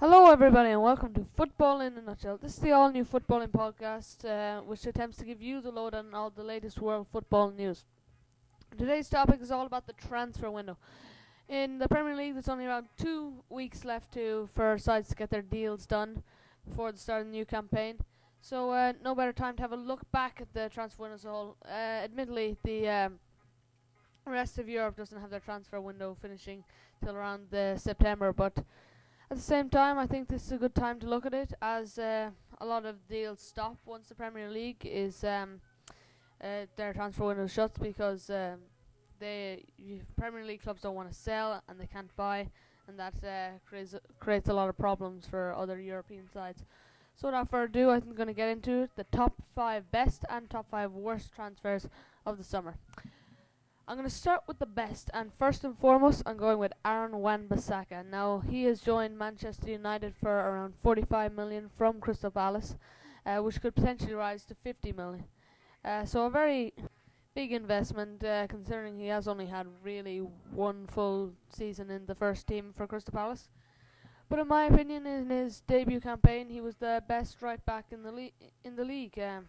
Hello, everybody, and welcome to Football in a Nutshell. This is the all new footballing podcast, uh, which attempts to give you the lowdown on all the latest world football news. Today's topic is all about the transfer window. In the Premier League, there's only around two weeks left to for sides to get their deals done before the start of the new campaign. So, uh, no better time to have a look back at the transfer window as a whole. Uh, admittedly, the um, rest of Europe doesn't have their transfer window finishing till around the September, but at the same time, I think this is a good time to look at it as uh, a lot of deals stop once the Premier League is um, uh, their transfer window shuts because they Premier League clubs don't want to sell and they can't buy, and that uh, creates creates a lot of problems for other European sides. So without further ado, I'm going to get into the top five best and top five worst transfers of the summer. I'm going to start with the best, and first and foremost, I'm going with Aaron Wan-Bissaka. Now, he has joined Manchester United for around 45 million from Crystal Palace, uh, which could potentially rise to 50 million. Uh, so a very big investment, uh, considering he has only had really one full season in the first team for Crystal Palace. But in my opinion, in his debut campaign, he was the best right back in the in the league. Uh,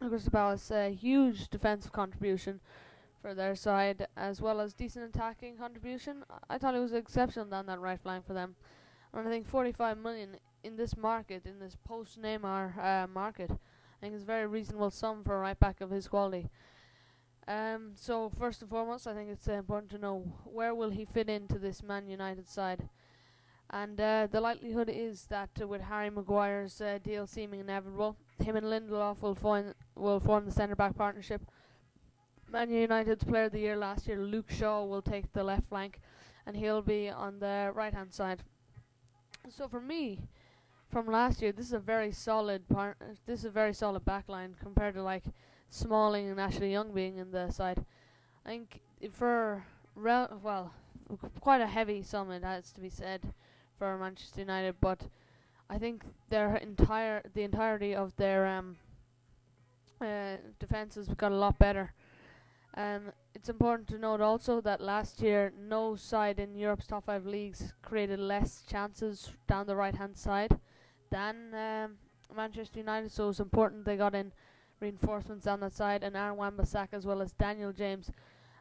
Crystal Palace, a huge defensive contribution for their side, as well as decent attacking contribution. I thought it was exceptional down that right flank for them. And I think 45 million in this market, in this post Neymar uh, market, I think is a very reasonable sum for a right back of his quality. Um, so first and foremost, I think it's uh, important to know where will he fit into this Man United side. And uh, the likelihood is that uh, with Harry Maguire's uh, deal seeming inevitable, him and Lindelof will, will form the centre back partnership Man United's player of the year last year, Luke Shaw, will take the left flank, and he'll be on the right hand side. So for me, from last year, this is a very solid part. This is a very solid backline compared to like Smalling and Ashley Young being in the side. I think for well, quite a heavy sum it has to be said for Manchester United, but I think their entire the entirety of their um uh, defenses got a lot better um, it's important to note also that last year no side in Europe's top five leagues created less chances down the right hand side than um, Manchester United, so it's important they got in reinforcements down that side and Aaron Wan-Bissaka as well as Daniel James.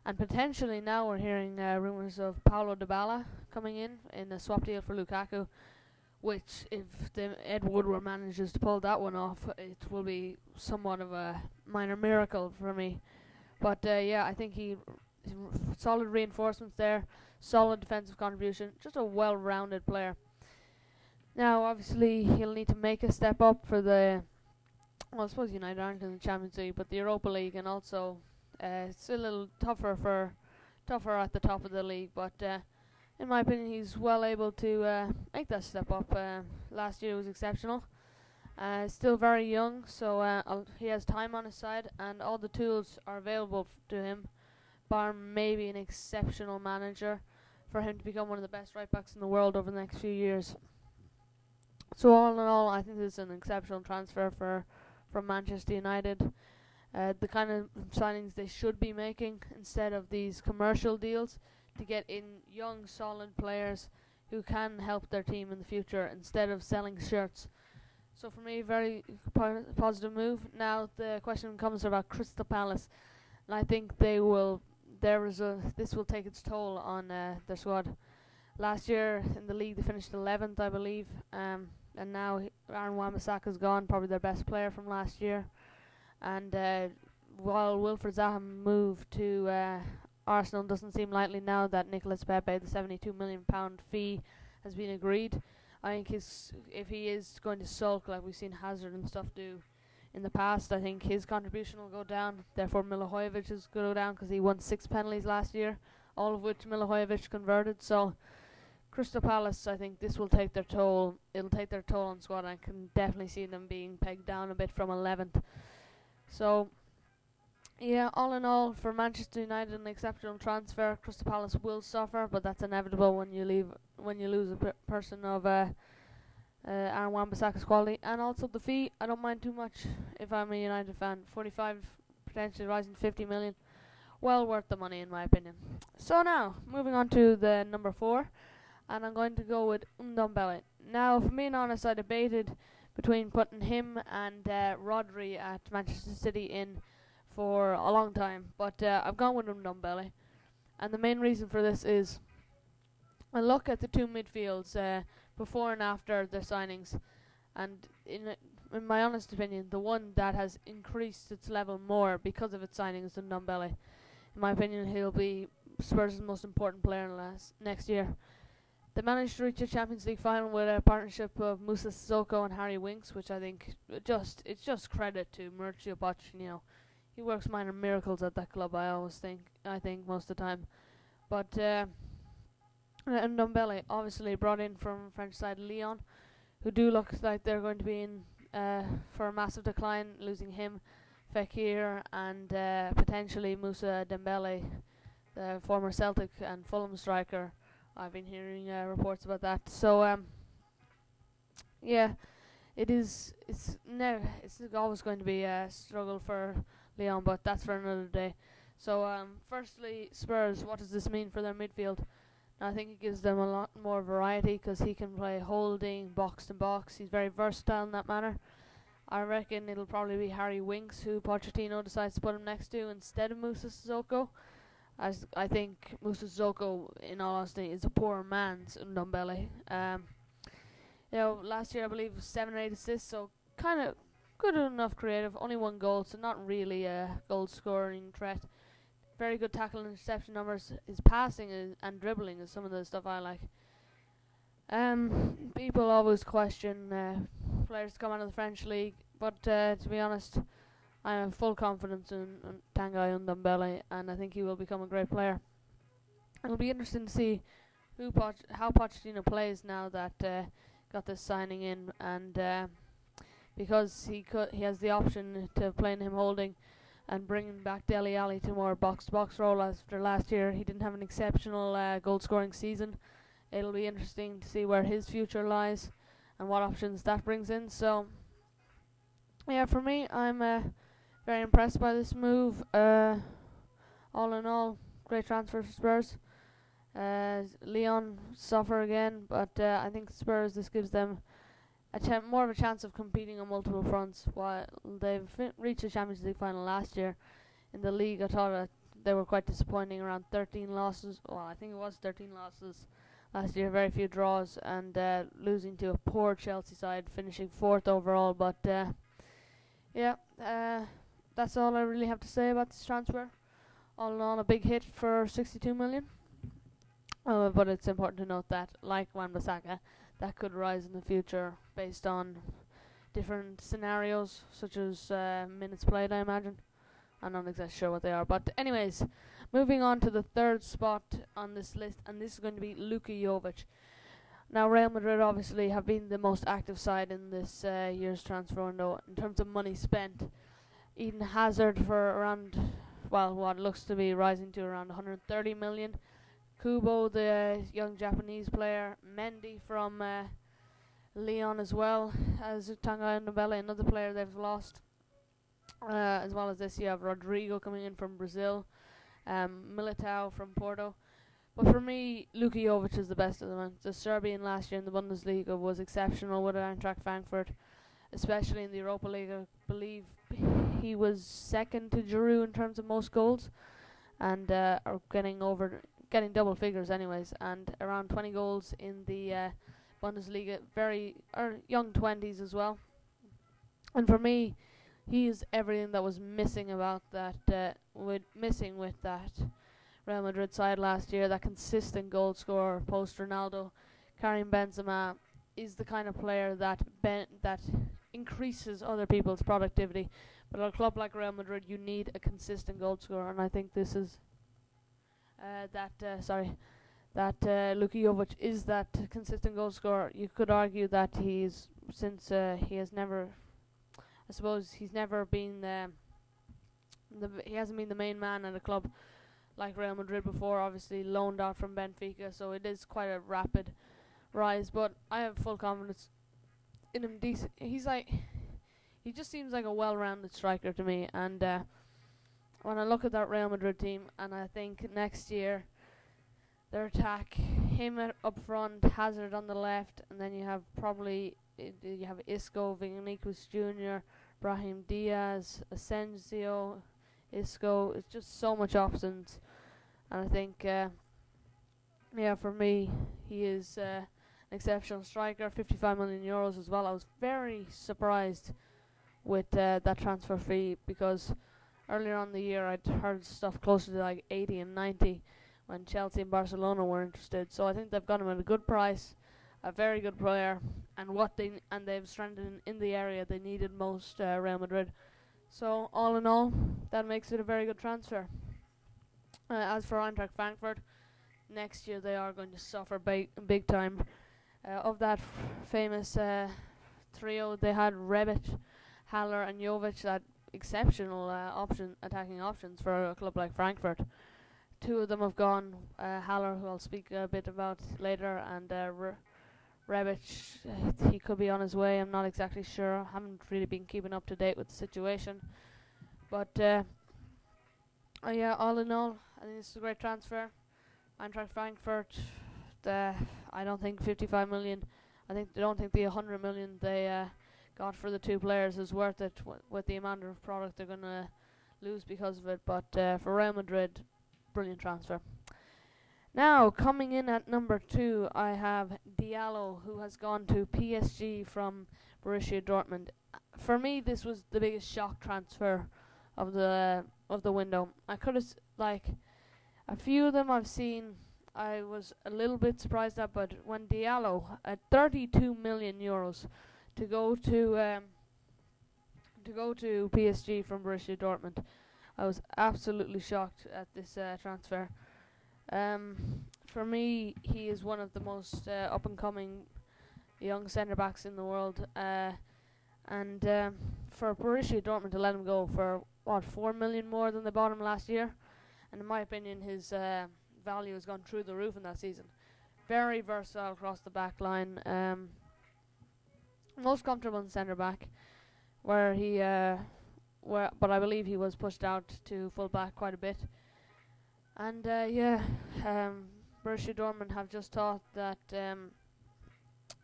And potentially now we're hearing uh, rumours of Paulo Dybala coming in in a swap deal for Lukaku, which if Ed Woodward manages to pull that one off, it will be somewhat of a minor miracle for me. But uh, yeah, I think he solid reinforcements there, solid defensive contribution, just a well-rounded player. Now, obviously, he'll need to make a step up for the. Well, I suppose United aren't in the Champions League, but the Europa League, and also uh, it's a little tougher for tougher at the top of the league. But uh, in my opinion, he's well able to uh, make that step up. Uh, last year was exceptional. Uh, still very young, so uh, he has time on his side, and all the tools are available to him, bar maybe an exceptional manager, for him to become one of the best right backs in the world over the next few years. So all in all, I think this is an exceptional transfer for from Manchester United. Uh, the kind of signings they should be making instead of these commercial deals to get in young, solid players who can help their team in the future instead of selling shirts. So for me, very po- positive move. Now the question comes about Crystal Palace, and I think they will. Is a this will take its toll on uh, their squad. Last year in the league they finished 11th, I believe, um, and now Aaron Wan-Bissaka's gone, probably their best player from last year. And uh, while Wilfried Zaha moved to uh, Arsenal, doesn't seem likely now that Nicolas Pepe, the 72 million pound fee, has been agreed. I think his if he is going to sulk like we've seen Hazard and stuff do in the past, I think his contribution will go down. Therefore, Milivojevic is going to go down because he won six penalties last year, all of which Milivojevic converted. So, Crystal Palace, I think this will take their toll. It'll take their toll on squad. I can definitely see them being pegged down a bit from 11th. So, yeah, all in all, for Manchester United, an exceptional transfer. Crystal Palace will suffer, but that's inevitable when you leave when you lose a person of uh, uh, Aaron Wan-Bissaka's quality, and also the fee. I don't mind too much if I'm a United fan. 45, potentially rising to 50 million, well worth the money in my opinion. So now, moving on to the number four, and I'm going to go with Ndombele. Now, for being honest, I debated between putting him and uh, Rodri at Manchester City in for a long time, but uh, I've gone with Ndombele. And the main reason for this is I look at the two midfields uh, before and after their signings, and in in my honest opinion, the one that has increased its level more because of its signings than Ndombele. In my opinion, he'll be Spurs' most important player in last next year. They managed to reach a Champions League final with a partnership of Moussa Sissoko and Harry Winks, which I think just it's just credit to Mauricio Pochettino. He works minor miracles at that club. I always think. I think most of the time, but uh, and Ndombele obviously brought in from French side Lyon, who do look like they're going to be in uh, for a massive decline, losing him, Fekir, and uh, potentially Moussa Dembele, the former Celtic and Fulham striker. I've been hearing uh, reports about that. So um, yeah, it is. It's never. It's always going to be a struggle for Lyon, but that's for another day. So um, firstly, Spurs. What does this mean for their midfield? Now, I think it gives them a lot more variety because he can play holding, box to box. He's very versatile in that manner. I reckon it'll probably be Harry Winks who Pochettino decides to put him next to instead of Moussa Sissoko. As I think Moussa Sissoko, in all honesty, is a poor man's Ndombele. Um, you know, last year I believe seven or eight assists, so kind of good enough creative. Only one goal, so not really a goal scoring threat very good tackle and interception numbers. His passing is, and dribbling is some of the stuff I like. Um, people always question uh, players come out of the French league, but uh, to be honest, I have full confidence in, in Tanguy Ndombele, and I think he will become a great player. It'll be interesting to see who Poch- how Pochettino plays now that uh, got this signing in, and uh, because he could, he has the option to play him holding and bringing back Dele Alli to more box to box role after last year. He didn't have an exceptional uh, goal scoring season. It'll be interesting to see where his future lies and what options that brings in. So, yeah, for me, I'm uh, very impressed by this move. Uh, all in all, great transfer for Spurs. Uh, Lyon suffer again, but uh, I think Spurs this gives them a more of a chance of competing on multiple fronts. While they've reached the Champions League final last year, in the league, I thought uh, they were quite disappointing. Around 13 losses. Well, I think it was 13 losses last year. Very few draws and uh, losing to a poor Chelsea side, finishing fourth overall. But uh, yeah, uh, that's all I really have to say about this transfer. All in all, a big hit for 62 million. Uh, but it's important to note that, like Wan-Bissaka, that could rise in the future based on different scenarios, such as uh, minutes played, I imagine. I'm not exactly sure what they are. But, anyways, moving on to the third spot on this list, and this is going to be Luka Jovic. Now, Real Madrid obviously have been the most active side in this uh, year's transfer window in terms of money spent. Eden Hazard for around, well, what looks to be rising to around 130 million. Kubo, the young Japanese player, Mendy from uh, Lyon as well as Tanguy Ndombele, another player they've lost. Uh, as well as this, you have Rodrygo coming in from Brazil, um, Militao from Porto. But for me, Luka Jovic is the best of them. The Serbian last year in the Bundesliga was exceptional with Eintracht Frankfurt, especially in the Europa League. I believe he was second to Giroud in terms of most goals, and uh, are getting over getting double figures anyways, and around 20 goals in the uh, Bundesliga, very or young 20s as well. And for me, he is everything that was missing about that uh, with missing with that Real Madrid side last year. That consistent goal scorer, post Ronaldo, Karim Benzema is the kind of player that ben- that increases other people's productivity. But at a club like Real Madrid, you need a consistent goal scorer, and I think this is uh, that uh, sorry that uh, Luka Jovic is that consistent goal scorer. You could argue that he's since uh, he has never, I suppose he's never been the, the he hasn't been the main man at a club like Real Madrid before. Obviously loaned out from Benfica, so it is quite a rapid rise. But I have full confidence in him. Decent. He's like he just seems like a well-rounded striker to me, and. Uh, when I look at that Real Madrid team, and I think next year their attack, him up front, Hazard on the left, and then you have probably you have Isco, Vinicius Junior, Brahim Diaz, Asensio, Isco. It's just so much options, and I think, uh, yeah, for me, he is uh, an exceptional striker. 55 million euros as well. I was very surprised with uh, that transfer fee because earlier on the year I'd heard stuff closer to like 80 and 90 when Chelsea and Barcelona were interested. So I think they've got him at a good price, a very good player, and what they and they've strengthened in the area they needed most uh, Real Madrid. So all in all, that makes it a very good transfer. Uh, as for Eintracht Frankfurt, next year they are going to suffer big, big time. Uh, of that famous uh, trio, they had Rebic, Haller, and Jovic. That exceptional uh, option, attacking options for a club like Frankfurt. Two of them have gone. Uh, Haller, who I'll speak a bit about later, and uh, Re- Rebic. He could be on his way. I'm not exactly sure. I haven't really been keeping up to date with the situation, but uh, uh, yeah, all in all, I think this is a great transfer. Eintracht Frankfurt. The I don't think 55 million. I think they don't think the 100 million they uh, got for the two players is worth it with the amount of product they're gonna lose because of it. But uh, for Real Madrid, brilliant transfer. Now coming in at number two, I have Diallo, who has gone to PSG from Borussia Dortmund. For me, this was the biggest shock transfer of the of the window. I could have like a few of them I've seen. I was a little bit surprised at, but when Diallo at 32 million euros to go to um, to go to PSG from Borussia Dortmund, I was absolutely shocked at this uh, transfer. Um, for me, he is one of the most uh, up and coming young centre backs in the world, uh, and um, for Borussia Dortmund to let him go for what four million more than they bought him last year, and in my opinion, his uh, value has gone through the roof in that season. Very versatile across the back line. Um, most comfortable in centre back, where he uh, where but I believe he was pushed out to full back quite a bit. And uh, yeah, um, Borussia Dortmund have just thought that um,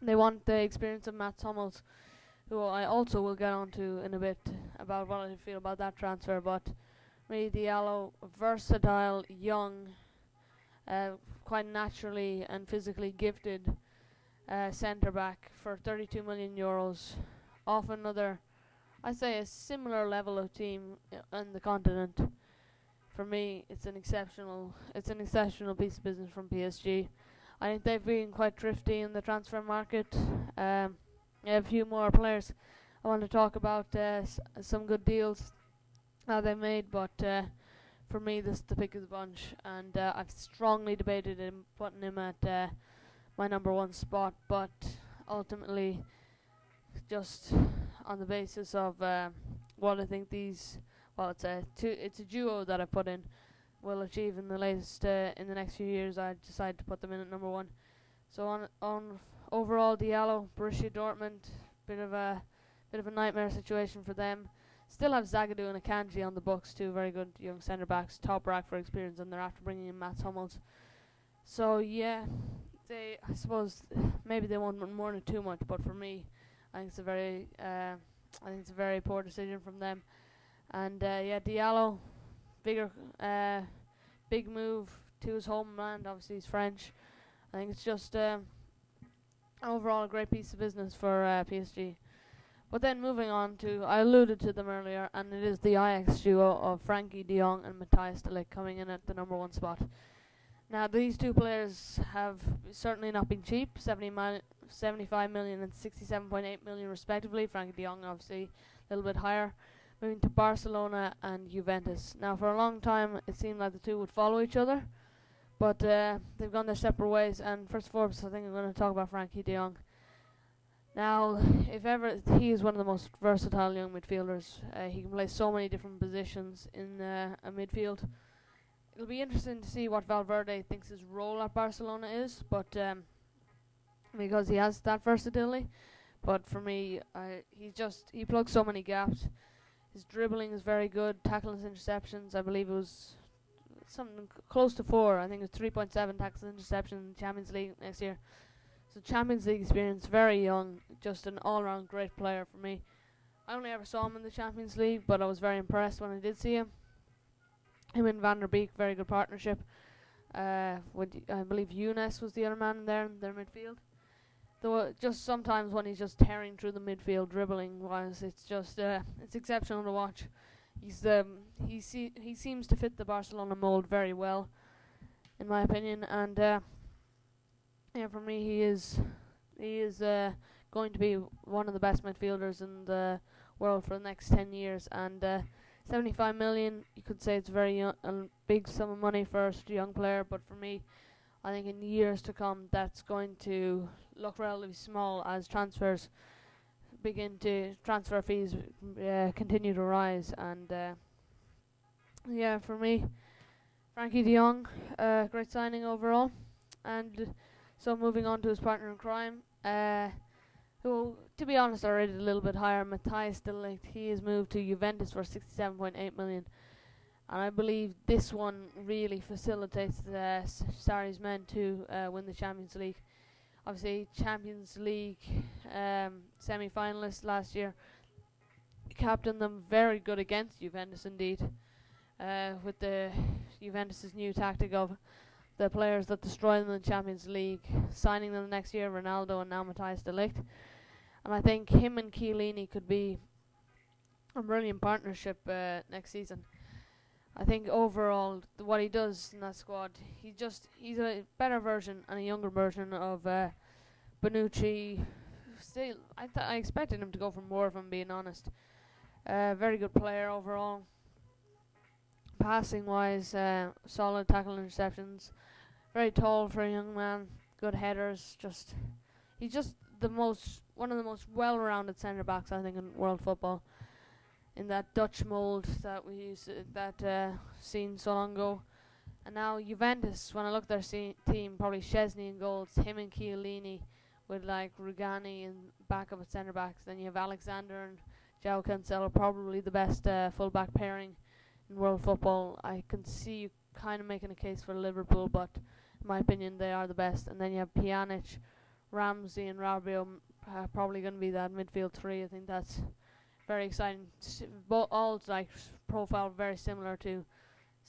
they want the experience of Matt Hummels, who I also will get on to in a bit about what I feel about that transfer. But really, Diallo, versatile, young, uh, quite naturally and physically gifted uh, centre back for 32 million euros, off another, I'd say a similar level of team uh, on the continent. For me, it's an exceptional, it's an exceptional piece of business from PSG. I think they've been quite thrifty in the transfer market. Um, a few more players I want to talk about uh, some good deals that they made, but uh, for me, this is the pick of the bunch, and uh, I've strongly debated him putting him at uh, my number one spot, but ultimately, just on the basis of uh, what I think these, well, it's a two, it's a duo that I put in, will achieve in the latest uh, in the next few years. I decided to put them in at number one. So on on overall, Diallo, Borussia Dortmund, bit of a bit of a nightmare situation for them. Still have Zagadou and Akanji on the books, two very good young centre backs, top rack for experience, and they're after bringing in Mats Hummels. So yeah, they I suppose maybe they won't mourn it too much, but for me, I think it's a very uh, I think it's a very poor decision from them. And uh, yeah, Diallo, bigger uh, big move to his homeland. Obviously, he's French. I think it's just um, overall a great piece of business for uh, PSG. But then moving on to, I alluded to them earlier, and it is the Ajax duo of Frenkie de Jong and Matthijs de Ligt coming in at the number one spot. Now these two players have certainly not been cheap, 70 mil- 75 million and 67.8 million respectively. Frenkie de Jong obviously a little bit higher, moving to Barcelona and Juventus. Now for a long time it seemed like the two would follow each other, but uh, they've gone their separate ways. And first all, I think I'm going to talk about Frenkie de Jong. Now, if ever he is one of the most versatile young midfielders, uh, he can play so many different positions in uh, a midfield. It'll be interesting to see what Valverde thinks his role at Barcelona is, but um, because he has that versatility. But for me, I he just he plugs so many gaps. His dribbling is very good. Tackles, interceptions. I believe it was something close to four. I think it's 3.7 tackles interception in the Champions League next year. So Champions League experience, very young, just an all-round great player for me. I only ever saw him in the Champions League, but I was very impressed when I did see him. Him and Van der Beek, very good partnership. Uh, I believe Younes was the other man there in their midfield. Though just sometimes when he's just tearing through the midfield, dribbling wise, it's just uh, it's exceptional to watch. He's um he he seems to fit the Barcelona mold very well, in my opinion, and uh, yeah, for me he is he is uh, going to be one of the best midfielders in the world for the next ten years, and uh, 75 million, you could say it's a very young, a big sum of money for a young player, but for me, I think in years to come, that's going to look relatively small as transfers begin to transfer fees uh, continue to rise, and uh, yeah, for me, Frenkie De Jong, uh, great signing overall, and so moving on to his partner in crime, uh, who, to be honest, are rated a little bit higher. Matthijs de Ligt, he has moved to Juventus for 67.8 million. And I believe this one really facilitates the uh, Sarri's men to uh, win the Champions League. Obviously, Champions League um, semi-finalists last year. Captain them very good against Juventus indeed. Uh, with the Juventus's new tactic of the players that destroy them in the Champions League, signing them the next year, Ronaldo and now Matthijs de Ligt. And I think him and Chiellini could be a brilliant partnership uh, next season. I think overall what he does in that squad, he just he's a better version and a younger version of uh, Bonucci. Still, I th- I expected him to go for more, if I'm being honest. Uh, very good player overall. Passing wise, uh, solid tackle interceptions. Very tall for a young man. Good headers. Just he's just the most one of the most well-rounded centre backs I think in world football. In that Dutch mould that we used that uh, seen so long ago, and now Juventus. When I look at their se- team, probably Szczesny in goals, him and Chiellini, with like Rugani and of at centre backs. Then you have Alex Sandro and João Cancelo, probably the best uh, full-back pairing in world football. I can see you kind of making a case for Liverpool, but in my opinion, they are the best. And then you have Pjanic, Ramsey, and Rabiot, uh, probably going to be that midfield three. I think that's very exciting. Bo- all like profile very similar to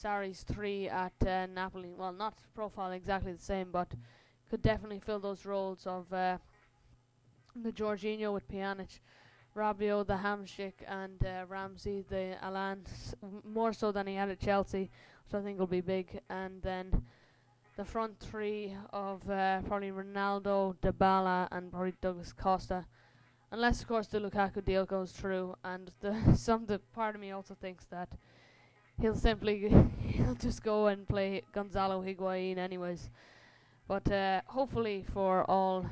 Sarri's three at uh, Napoli. Well, not profile exactly the same, but could definitely fill those roles of uh, the Jorginho with Pjanic. Rabiot, the Hamsik, and uh, Ramsey, the Allan, more so than he had at Chelsea, which I think will be big. And then the front three of uh, probably Ronaldo, Dybala, and probably Douglas Costa. Unless, of course, the Lukaku deal goes through, and the some the part of me also thinks that he'll simply he'll just go and play Gonzalo Higuain anyways. But uh, hopefully for all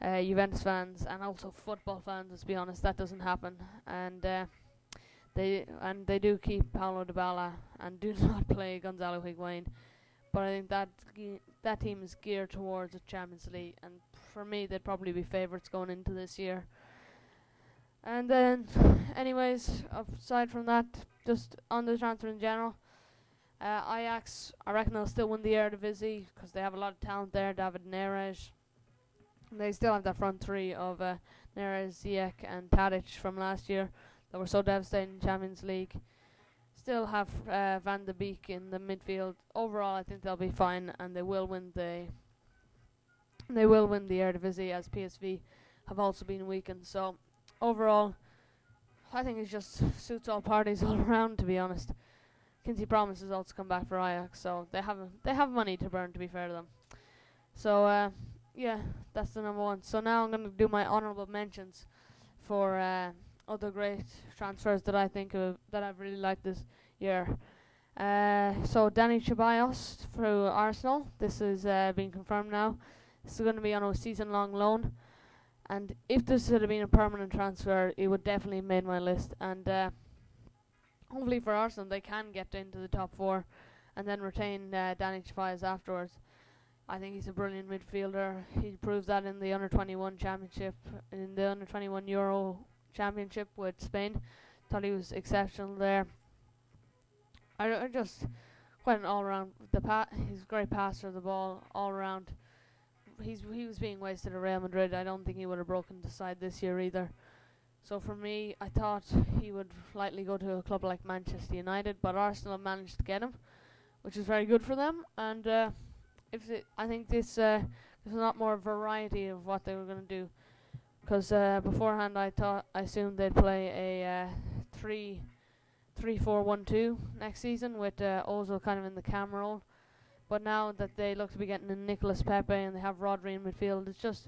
uh, Juventus fans and also football fans, let's be honest, that doesn't happen. And uh, they and they do keep Paulo Dybala and do not play Gonzalo Higuain. But I think that that team is geared towards the Champions League, and for me, they'd probably be favourites going into this year. And then, anyways, aside from that, just on the transfer in general, uh, Ajax, I reckon they'll still win the Eredivisie because they have a lot of talent there. David Neres. They still have that front three of uh, Neres, Ziyech, and Tadic from last year that were so devastating in Champions League. Still have uh, Van der Beek in the midfield. Overall, I think they'll be fine, and they will win the. They will win the Eredivisie as PSV have also been weakened. So overall, I think it just suits all parties all around. To be honest, Quincy Promes has also come back for Ajax, so they have they have money to burn. To be fair to them, so uh, yeah, that's the number one. So now I'm gonna do my honourable mentions for uh, other great transfers that I think of that I've really liked this year. Uh, so Dani Ceballos through Arsenal. This is uh, being confirmed now. This is going to be on a season-long loan, and if this had been a permanent transfer, it would definitely have made my list. And uh, hopefully for Arsenal, they can get into the top four, and then retain uh, Dani Ceballos afterwards. I think he's a brilliant midfielder. He proved that in the under 21 championship, in the under 21 Euro championship with Spain. Thought he was exceptional there. I, I just quite an all round. The pa- he's a great passer of the ball all around. He's he was being wasted at Real Madrid. I don't think he would have broken the side this year either. So for me, I thought he would likely go to a club like Manchester United, but Arsenal managed to get him, which is very good for them. And uh, if it, I think this uh, there's a lot more variety of what they were going to do, because uh, beforehand I thought I assumed they'd play a uh, three three four one two next season with uh, Ozil kind of in the cam role. But now that they look to be getting in Nicolas Pepe and they have Rodri in midfield, it's just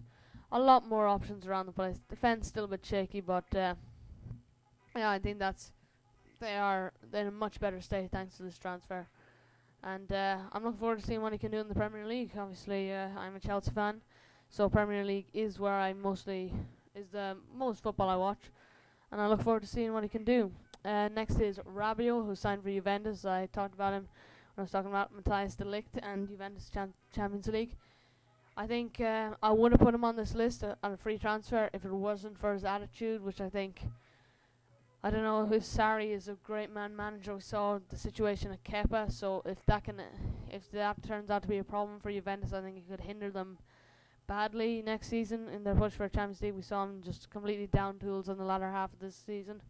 a lot more options around the place. Defense still a bit shaky, but uh, yeah, I think that's they are they're in a much better state thanks to this transfer. And uh, I'm looking forward to seeing what he can do in the Premier League. Obviously, uh, I'm a Chelsea fan, so Premier League is where I mostly is the most football I watch, and I look forward to seeing what he can do. Uh, next is Rabiot, who signed for Juventus. I talked about him when I was talking about Matthijs de Ligt and Juventus Cham- Champions League. I think uh, I would have put him on this list uh, on a free transfer if it wasn't for his attitude, which I think. I don't know if Sarri is a great man manager. We saw the situation at Kepa, so if that can, if that turns out to be a problem for Juventus, I think it could hinder them badly next season in their push for Champions League. We saw him just completely down tools in the latter half of this season.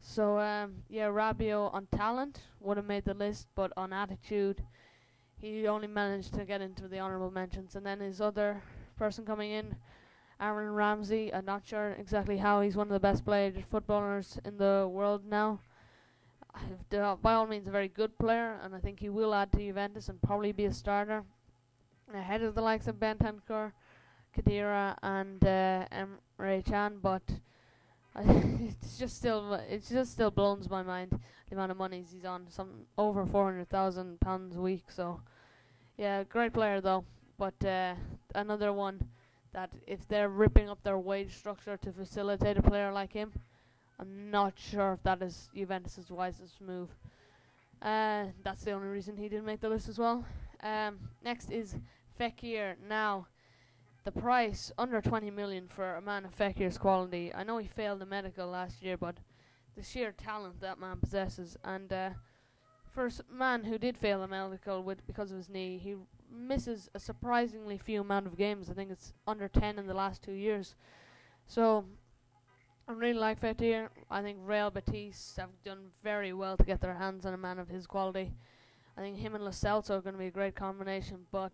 So um, yeah, Rabiot on talent would have made the list, but on attitude, he only managed to get into the honourable mentions. And then his other person coming in, Aaron Ramsey. I'm not sure exactly how he's one of the best played footballers in the world now. by all means, a very good player, and I think he will add to Juventus and probably be a starter ahead of the likes of Bentancur, Khedira, and uh, Emre Can. But it's just still it just still blows my mind the amount of money he's on some over four hundred thousand pounds a week. So yeah, great player though, but uh, another one that if they're ripping up their wage structure to facilitate a player like him, I'm not sure if that is Juventus's wisest move. Uh, that's the only reason he didn't make the list as well. Um, next is Fekir. Now the price under 20 million for a man of Fekir's quality. I know he failed the medical last year, but the sheer talent that man possesses, and uh, for a man who did fail the medical with because of his knee, he misses a surprisingly few amount of games. I think it's under 10 in the last two years. So I really like Fekir. I think Real Betis have done very well to get their hands on a man of his quality. I think him and Celso are going to be a great combination, but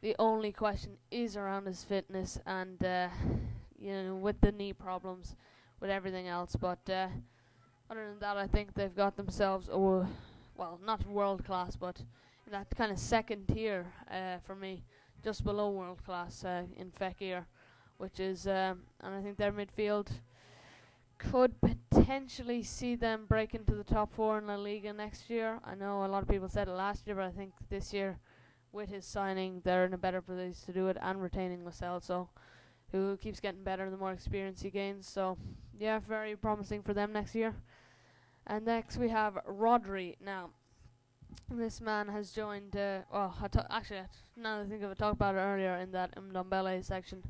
the only question is around his fitness and uh, you know with the knee problems, with everything else. But uh, other than that, I think they've got themselves a well, not world class, but that kind of second tier uh, for me, just below world class uh, in Fekir, which is um, and I think their midfield could potentially see them break into the top four in La Liga next year. I know a lot of people said it last year, but I think this year with his signing, they're in a better place to do it and retaining Lo Celso, who keeps getting better the more experience he gains. So, yeah, very promising for them next year. And next we have Rodri. Now, this man has joined. Uh, well, I t- actually, now that I think of it, talked about it earlier in that Ndombele section.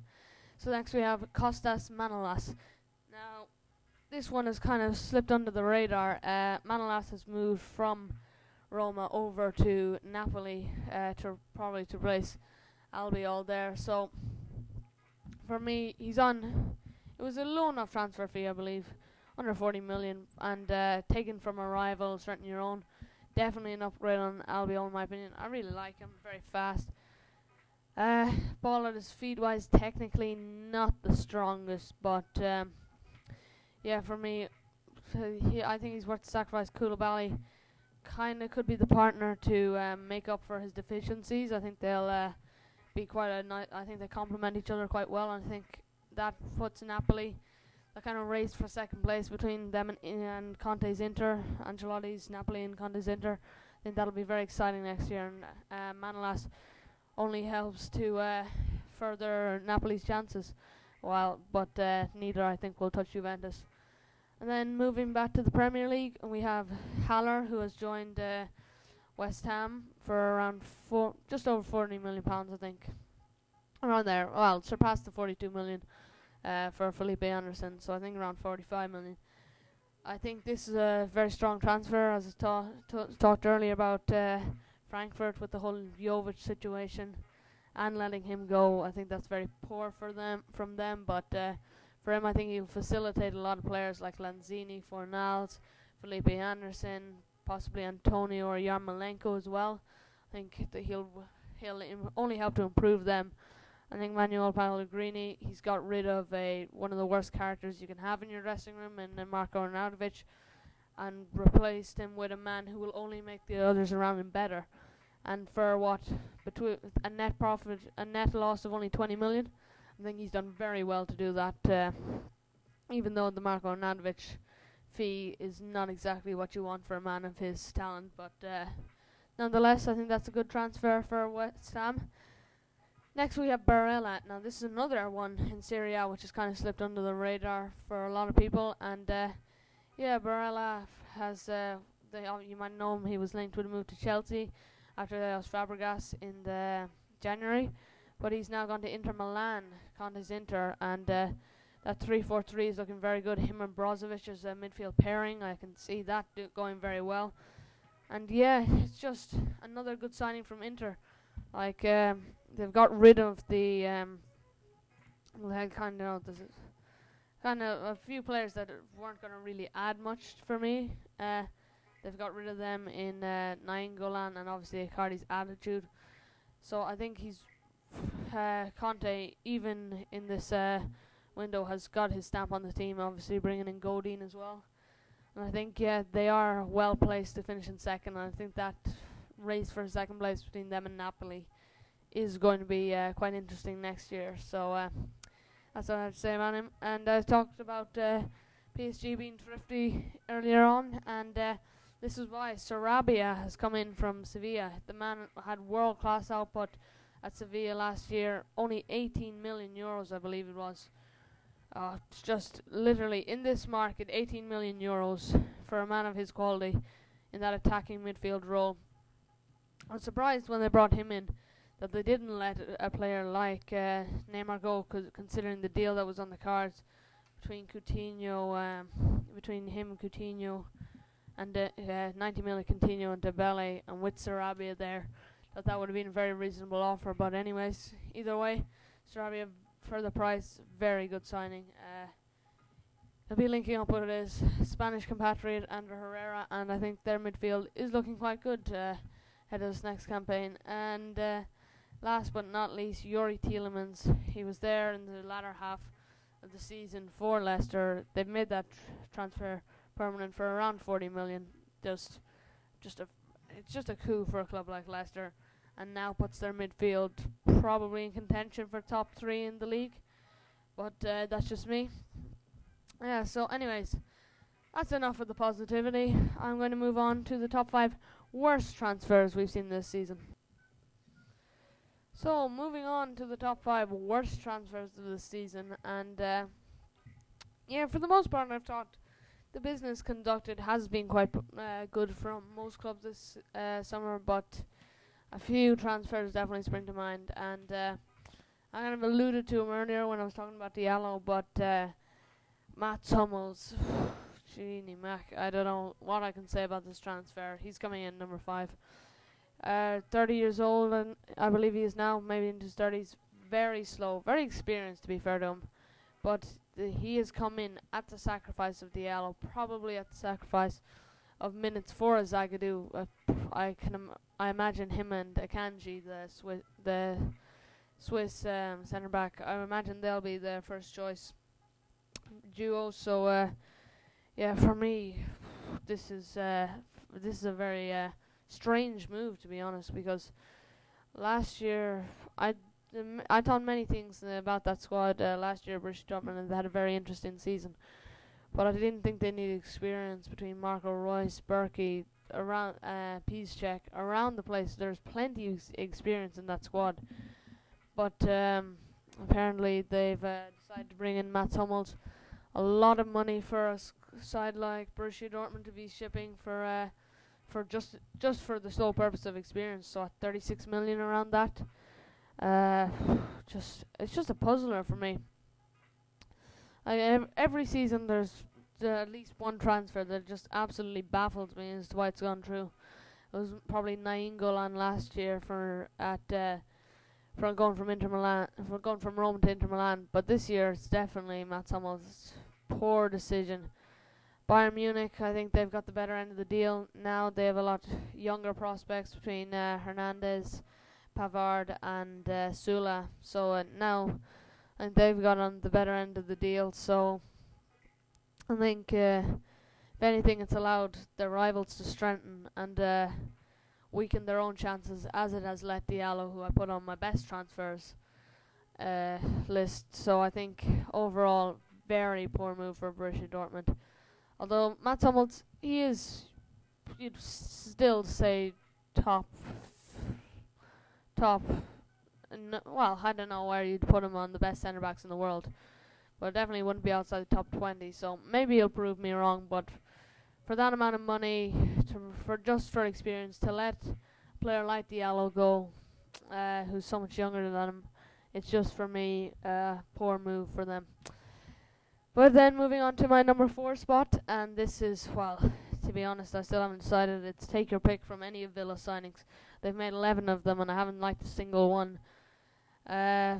So next we have Costas Manolas. Now, this one has kind of slipped under the radar. Uh, Manolas has moved from Roma over to Napoli uh, to probably to replace Albiol there. So for me, he's on. It was a loan off transfer fee, I believe, under 40 million, and uh, taken from a rival, certainly your own. Definitely an upgrade on Albiol, in my opinion. I really like him, very fast. Uh, ball at his feet wise, technically not the strongest, but um, yeah, for me, he, I think he's worth the sacrifice. Koulibaly kind of could be the partner to um, make up for his deficiencies. I think they'll uh, be quite a nice. I think they complement each other quite well, and I think that puts Napoli a kind of race for second place between them and, and Conte's Inter, Ancelotti's Napoli and Conte's Inter. I think that'll be very exciting next year, and uh, Manolas only helps to uh, further Napoli's chances. While, but uh, neither I think will touch Juventus. And then moving back to the Premier League, we have Haller, who has joined uh, West Ham for around four, just over 40 million pounds, I think. Around there, well, surpassed the 42 million uh, for Felipe Anderson, so I think around 45 million. I think this is a very strong transfer, as I ta- talked earlier about uh, Frankfurt with the whole Jovic situation and letting him go. I think that's very poor for them from them, but uh, for him, I think he'll facilitate a lot of players like Lanzini, Fornals, Felipe Anderson, possibly Antonio or Yarmolenko as well. I think that he'll he'll only help to improve them. I think Manuel Pellegrini, he's got rid of a one of the worst characters you can have in your dressing room, and then Marko Arnautovic, and replaced him with a man who will only make the others around him better. And for what between a net profit, a net loss of only 20 million, I think he's done very well to do that. Uh, even though the Marko Arnautovic fee is not exactly what you want for a man of his talent, but uh, nonetheless, I think that's a good transfer for West Ham. Next, we have Barella. Now, this is another one in Serie A which has kind of slipped under the radar for a lot of people. And uh, yeah, Barella has. Uh, they, uh, you might know him. He was linked with a move to Chelsea after they lost Fabregas in the January, but he's now gone to Inter Milan, Conte's Inter, and uh, that three-four-three is looking very good. Him and Brozovic as a midfield pairing. I can see that going very well. And yeah, it's just another good signing from Inter. Like um, they've got rid of the um, kind of kind of a few players that weren't going to really add much for me. Uh, they've got rid of them in uh, and obviously Icardi's attitude. So I think he's uh, Conte even in this uh, window has got his stamp on the team. Obviously bringing in Godin as well. And I think yeah they are well placed to finish in second. And I think that race for second place between them and Napoli is going to be uh, quite interesting next year. So uh, that's what I have to say about him. And I talked about uh, PSG being thrifty earlier on, and uh, this is why Sarabia has come in from Sevilla. The man had world class output at Sevilla last year, only 18 million euros, I believe it was. Uh, just literally in this market, 18 million euros for a man of his quality in that attacking midfield role. I was surprised when they brought him in that they didn't let a- player like uh, Neymar go, considering the deal that was on the cards between Coutinho, um, between him and Coutinho, and uh, uh, 90 million Coutinho and Dembele, and with Sarabia there, that that would have been a very reasonable offer. But anyways, either way, Sarabia for the price, very good signing. Uh, they'll be linking up with his Spanish compatriot Ander Herrera, and I think their midfield is looking quite good uh, ahead of this next campaign. And uh, last but not least, Yuri Tielemans. He was there in the latter half of the season for Leicester. They've made that tr- transfer permanent for around 40 million. Just, just a, it's just a coup for a club like Leicester, and now puts their midfield probably in contention for top three in the league. But uh, that's just me. Yeah. So, anyways, that's enough of the positivity. I'm going to move on to the top five worst transfers we've seen this season. So, moving on to the top five worst transfers of the season, and uh, yeah, for the most part, I've thought the business conducted has been quite uh, good from most clubs this uh, summer, but a few transfers definitely spring to mind, and uh, I kind of alluded to them earlier when I was talking about Diallo, but uh, Matt Hummels, Genie Mac, I don't know what I can say about this transfer. He's coming in number five. Uh, 30 years old, and I believe he is now, maybe into his 30s. Very slow, very experienced to be fair to him, but he has come in at the sacrifice of Diallo, probably at the sacrifice of minutes for Zagadou. Uh, I can, Im- I imagine him and Akanji, the Swiss, the Swiss um, centre back. I imagine they'll be their first choice duo. So, uh, yeah, for me, this is uh, this is a very uh, strange move to be honest, because last year I um, I thought many things about that squad uh, last year. Borussia Dortmund and they had a very interesting season, but I didn't think they needed experience between Marco Reus, Bürki, around uh, Piszczek, around the place. There's plenty of experience in that squad, but um, apparently they've uh, decided to bring in Mats Hummels. A lot of money for a side like Borussia Dortmund to be shipping for uh, for just just for the sole purpose of experience. So at 36 million around that, uh, just it's just a puzzler for me. I, ev- every season there's uh, at least one transfer that just absolutely baffles me as to why it's gone through. It was probably Nainggolan last year for at uh, from going from Inter Milan, for going from Rome to Inter Milan, but this year it's definitely Mats Hummels' poor decision. Bayern Munich, I think they've got the better end of the deal now. They have a lot younger prospects between uh, Hernandez, Pavard, and uh, Süle. So uh, now, and they've got on the better end of the deal. So I think, uh, if anything, it's allowed their rivals to strengthen and uh, weaken their own chances, as it has let Diallo, who I put on my best transfers uh, list. So I think overall, very poor move for Borussia Dortmund. Although Mats Hummels, he is, you'd still say top, top. N- well, I don't know where you'd put him on the best centre backs in the world, but definitely wouldn't be outside the top 20. So maybe he'll prove me wrong, but for that amount of money, to, for just for experience, to let a player like Diallo go, uh, who's so much younger than him, it's just for me a uh, poor move for them. But then moving on to my number four spot, and this is well, to be honest, I still haven't decided. It's take your pick from any of Villa signings. They've made 11 of them, and I haven't liked a single one. Uh,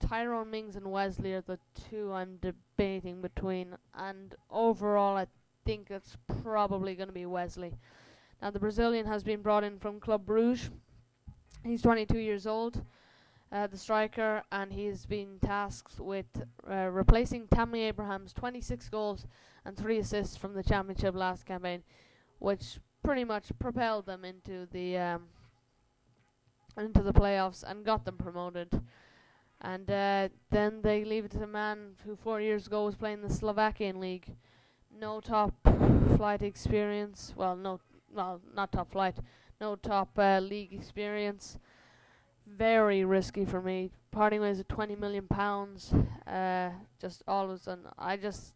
Tyrone Mings and Wesley are the two I'm debating between, and overall, I think it's probably going to be Wesley. Now, the Brazilian has been brought in from Club Bruges. He's 22 years old uh, the striker, and he's been tasked with uh, replacing Tammy Abraham's 26 goals and three assists from the championship last campaign, which pretty much propelled them into the um, into the playoffs and got them promoted. And uh, then they leave it to the man who four years ago was playing the Slovakian league. No top flight experience. Well, no, well, not top flight. No top uh, league experience very risky for me. Parting ways at twenty million pounds. Uh, just always, and I just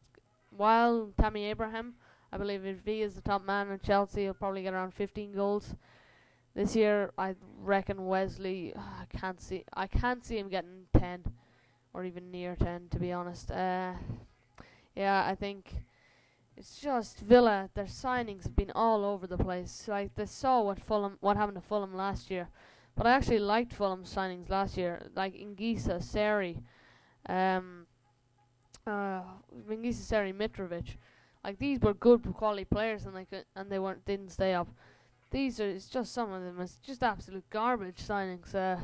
while Tammy Abraham, I believe if he is the top man at Chelsea, he'll probably get around fifteen goals. This year, I reckon Wesley. Uh, I can't see. I can't see him getting ten, or even near ten. To be honest, uh, yeah, I think it's just Villa. Their signings have been all over the place. Like they saw what Fulham, what happened to Fulham last year. But I actually liked Fulham's signings last year, like Anguissa, Seri, um, uh, Anguissa, Seri, Mitrovic. Like these were good quality players, and they could, and they weren't didn't stay up. These are just some of them. It's just absolute garbage signings. Uh,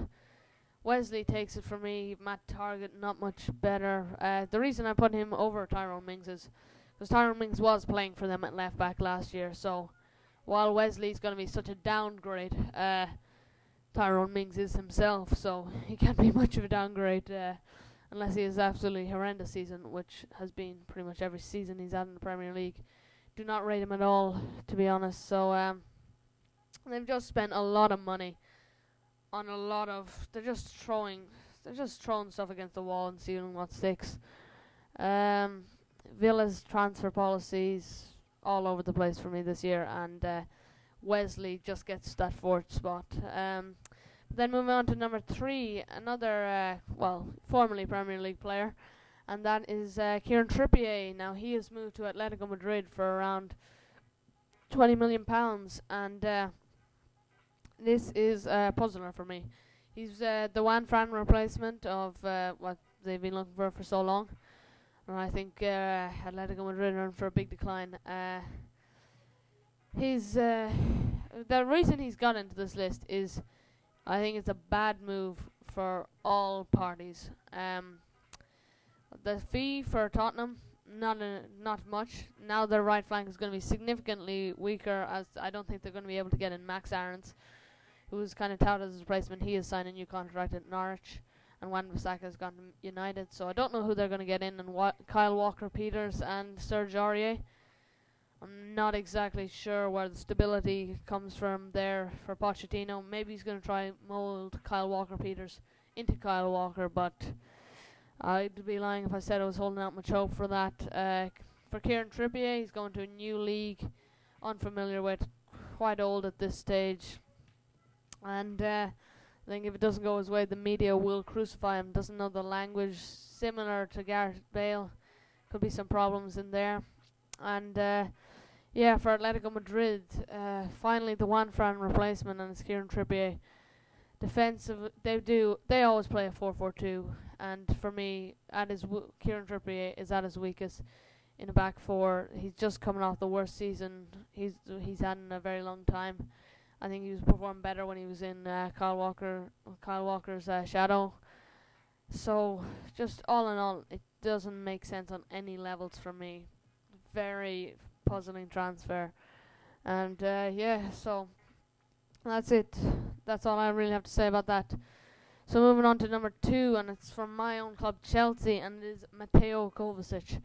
Wesley takes it for me. Matt Targett, not much better. Uh, the reason I put him over Tyrone Mings is because Tyrone Mings was playing for them at left back last year. So while Wesley's going to be such a downgrade, uh, Tyrone Mings is himself, so he can't be much of a downgrade uh, unless he has absolutely horrendous season, which has been pretty much every season he's had in the Premier League. Do not rate him at all, to be honest. So um, they've just spent a lot of money on a lot of. They're just throwing. They're just throwing stuff against the wall and seeing what sticks. Um, Villa's transfer policies all over the place for me this year, and uh, Wesley just gets that fourth spot. Um, then moving on to number three, another uh, well, formerly Premier League player, and that is uh, Kieran Trippier. Now he has moved to Atletico Madrid for around twenty million pounds, and uh, this is a puzzler for me. He's uh, the Juan Fran replacement of uh, what they've been looking for for so long, and I think uh, Atletico Madrid are in for a big decline. Uh, he's uh, the reason he's got into this list is I think it's a bad move for all parties. Um, the fee for Tottenham not a, not much. Now their right flank is going to be significantly weaker, as I don't think they're going to be able to get in Max Aarons, who was kind of touted as a replacement. He has signed a new contract at Norwich, and Wan-Bissaka has gone to United. So I don't know who they're going to get in, and wa- Kyle Walker-Peters and Serge Aurier. I'm not exactly sure where the stability comes from there for Pochettino. Maybe he's going to try mold Kyle Walker Peters into Kyle Walker, but I'd be lying if I said I was holding out much hope for that. Uh, for Kieran Trippier, he's going to a new league, unfamiliar with, quite old at this stage, and uh, I think if it doesn't go his way, the media will crucify him. Doesn't know the language, similar to Gareth Bale. Could be some problems in there. and uh, yeah, for Atletico Madrid, uh, finally the Juan Fran replacement and it's Kieran Trippier. Defensive, they do they always play a four-four-two, and for me, at his Kieran Trippier is at his weakest in the back four. He's just coming off the worst season he's he's had in a very long time. I think he was performing better when he was in uh, Kyle Walker Kyle Walker's uh, shadow. So just all in all, it doesn't make sense on any levels for me. Very puzzling transfer, and uh, yeah, so that's it. That's all I really have to say about that. So moving on to number two, and it's from my own club Chelsea, and it is Mateo Kovacic.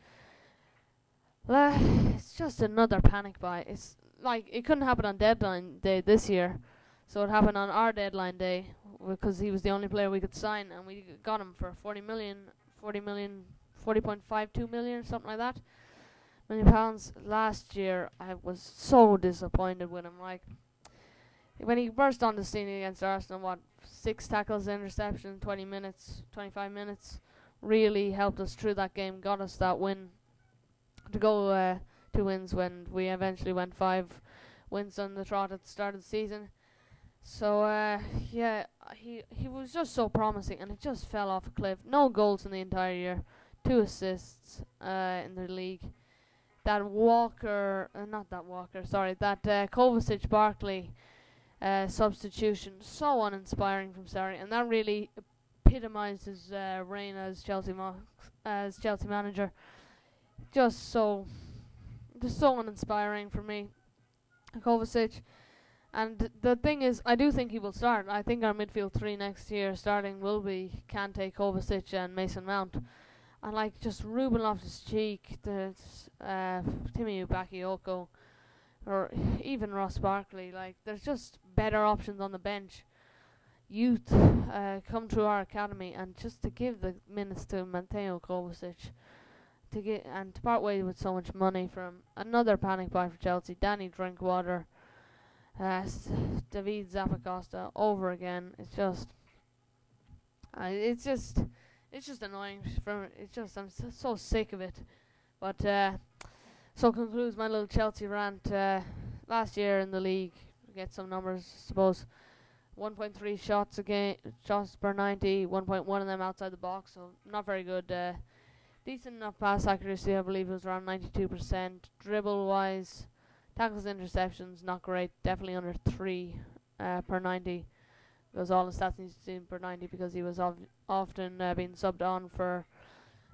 Uh, it's just another panic buy. It's like it couldn't happen on deadline day this year, so it happened on our deadline day because he was the only player we could sign, and we got him for 40 million, 40 million, 40.52 million, something like that. Million pounds last year. I was so disappointed with him. Like when he burst on the scene against Arsenal, what six tackles, interception, 20 minutes, 25 minutes, really helped us through that game, got us that win to go uh, two wins when we eventually went five wins on the trot at the start of the season. So uh, yeah, he he was just so promising, and it just fell off a cliff. No goals in the entire year, two assists uh, in the league. That Walker, uh, not that Walker, sorry, that uh, Kovacic Barkley uh, substitution, so uninspiring from Sarri, and that really epitomized his uh, reign as Chelsea mo- as Chelsea manager. Just so just so uninspiring for me. Kovacic. And the thing is, I do think he will start. I think our midfield three next year starting will be Kante, Kovacic, and Mason Mount. And like just Ruben Loftus Cheek, the uh, Timmy Bakayoko, or even Ross Barkley. Like there's just better options on the bench. Youth uh, come through our academy, and just to give the minutes to Mateo Kovacic to get and to part ways with so much money from another panic buy for Chelsea, Danny Drinkwater, uh, David Zappacosta over again. It's just, uh, it's just, it's just annoying. From it's just I'm so, so sick of it. But uh, so concludes my little Chelsea rant. Uh, last year in the league, get some numbers, I suppose. 1.3 shots a game, shots per 90, 1.1 of them outside the box, so not very good. Uh, decent enough pass accuracy. I believe it was around 92%. Dribble wise, tackles, interceptions, not great. Definitely under three uh, per 90. Because all the stats he's seen per 90 because he was often uh, being subbed on for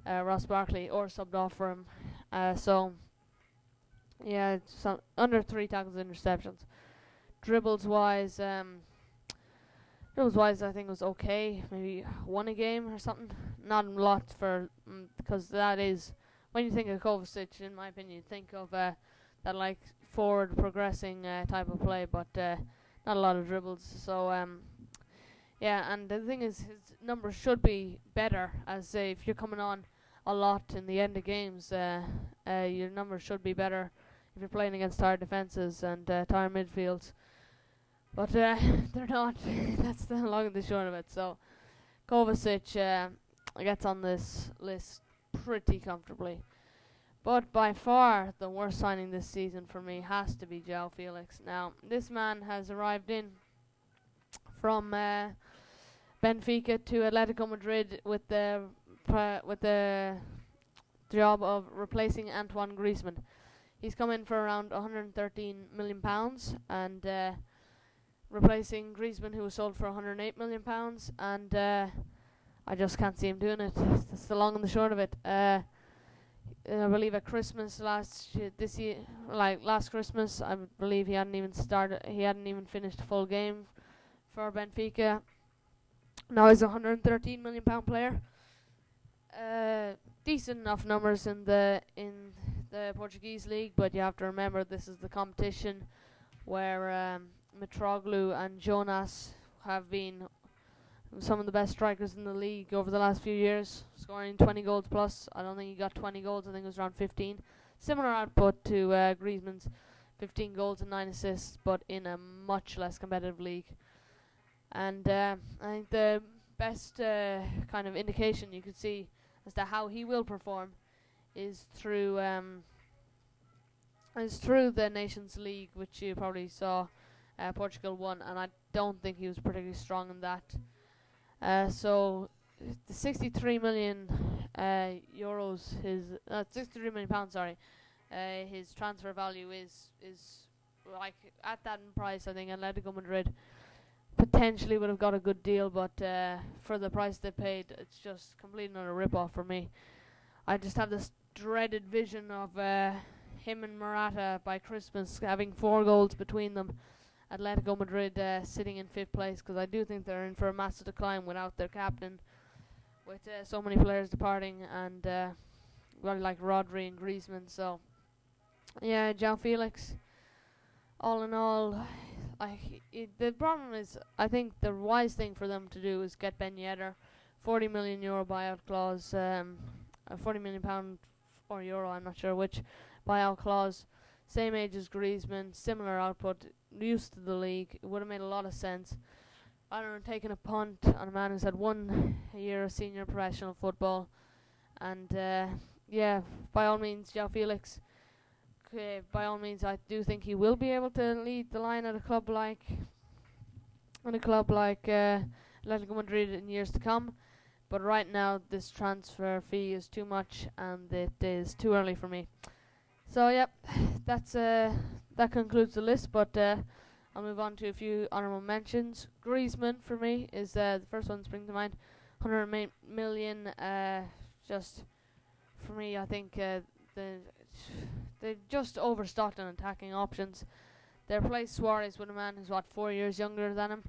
uh, Ross Barkley or subbed off for him. Uh, so yeah, under three tackles, interceptions. Dribbles wise, um, dribbles wise, I think it was okay. Maybe one a game or something not a lot for because mm, that is when you think of Kovacic, in my opinion, think of uh, that like forward progressing uh, type of play, but uh, not a lot of dribbles. So um, yeah, and the thing is, his numbers should be better. As if you're coming on a lot in the end of games, uh, uh, your numbers should be better if you're playing against tired defenses and uh, tired midfields. But uh, they're not. That's the long and the short of it. So Kovacic. Uh, gets on this list pretty comfortably. But by far the worst signing this season for me has to be João Felix. Now, this man has arrived in from uh, Benfica to Atletico Madrid with the with the job of replacing Antoine Griezmann. He's come in for around 113 million pounds and uh, replacing Griezmann, who was sold for 108 million pounds, and uh, I just can't see him doing it. That's the long and the short of it. Uh, I believe at Christmas last this year, like last Christmas, I believe he hadn't even started. He hadn't even finished a full game for Benfica. Now he's a 113 million pound player. Uh, decent enough numbers in the in the Portuguese league, but you have to remember this is the competition where um, Mitroglou and Jonas have been some of the best strikers in the league over the last few years, scoring 20 goals plus. I don't think he got 20 goals. I think it was around 15. Similar output to uh, Griezmann's 15 goals and 9 assists, but in a much less competitive league. And uh, I think the best uh, kind of indication you could see as to how he will perform is through um, It's through the Nations League, which you probably saw. Uh, Portugal won, and I don't think he was particularly strong in that. Uh, so the 63 million uh, euros, his uh, 63 million pounds, sorry, uh, his transfer value is is like at that price. I think Atletico Madrid potentially would have got a good deal, but uh, for the price they paid, it's just completely another rip off for me. I just have this dreaded vision of him and Morata by Christmas having four goals between them. Atletico Madrid uh, sitting in fifth place because I do think they're in for a massive decline without their captain, with uh, so many players departing and uh, well, like Rodri and Griezmann. So yeah, João Felix. All in all, I the problem is I think the wise thing for them to do is get Ben Yedder, forty million euro buyout clause, um, a forty million pound or euro, I'm not sure which buyout clause. Same age as Griezmann, similar output, used to the league. It would have made a lot of sense. I don't know, taking a punt on a man who's had one year of senior professional football, and uh, yeah, by all means, João Felix by all means, I do think he will be able to lead the line at a club like, at a club like uh, Atletico Madrid in years to come. But right now, this transfer fee is too much, and it is too early for me. So, yep, that's uh, that concludes the list. But uh, I'll move on to a few honorable mentions. Griezmann for me is uh, the first one spring to mind. 108 million. Uh, just for me, I think uh, the they just overstocked on attacking options. They replaced Suarez with a man who's what four years younger than him,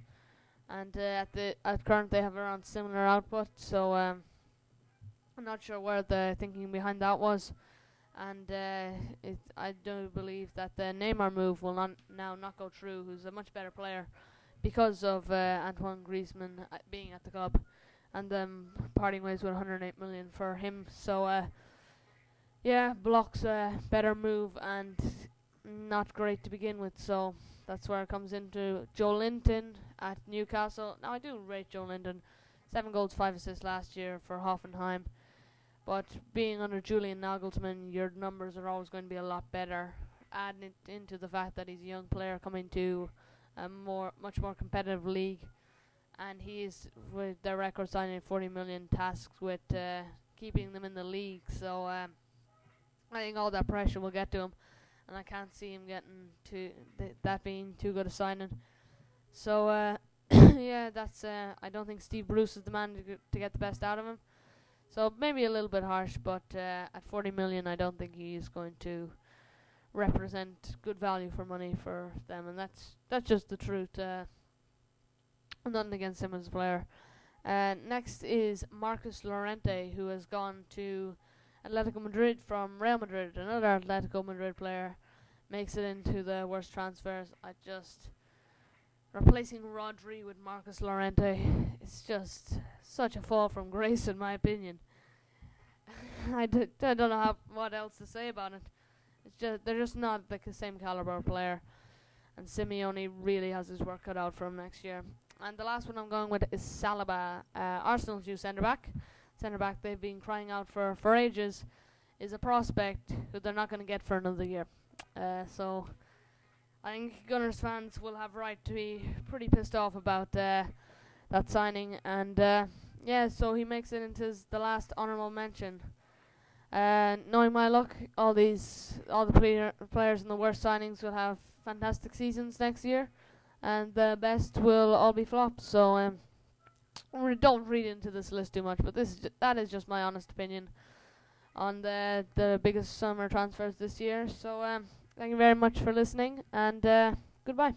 and uh, at the at current they have around similar output. So um, I'm not sure where the thinking behind that was, and uh, it, I do believe that the Neymar move will not now not go through. Who's a much better player because of uh, Antoine Griezmann uh, being at the club, and them parting ways with 108 million for him. So. Uh, yeah, blocks a better move and not great to begin with, so that's where it comes into Joelinton at Newcastle. Now I do rate Joelinton, seven goals, five assists last year for Hoffenheim, but being under Julian Nagelsmann, your numbers are always going to be a lot better. Adding it into the fact that he's a young player coming to a more, much more competitive league, and he's with their record signing 40 million tasks with uh, keeping them in the league. So. Um, I think all that pressure will get to him, and I can't see him getting to th- that being too good a signing. So uh, yeah, that's. Uh, I don't think Steve Bruce is the man to, to get the best out of him. So maybe a little bit harsh, but uh, at 40 million, I don't think he is going to represent good value for money for them, and that's that's just the truth. Uh, nothing against him as a player. Uh, next is Marcus Llorente, who has gone to Atletico Madrid from Real Madrid, another Atletico Madrid player, makes it into the worst transfers. I just replacing Rodri with Marcus Llorente. It's just such a fall from grace, in my opinion. I d- I don't know how, what else to say about it. It's just they're just not the same caliber player, and Simeone really has his work cut out for him next year. And the last one I'm going with is Saliba, uh, Arsenal's new centre back centre back they've been crying out for for ages is a prospect who they're not going to get for another year. Uh, so I think Gunners fans will have right to be pretty pissed off about uh, that signing. And uh, yeah, so he makes it into the last honourable mention. Uh, knowing my luck, all these all the player players in the worst signings will have fantastic seasons next year, and the best will all be flops. So um, don't read into this list too much, but this is that is just my honest opinion on the the biggest summer transfers this year. So um, thank you very much for listening, and uh, goodbye.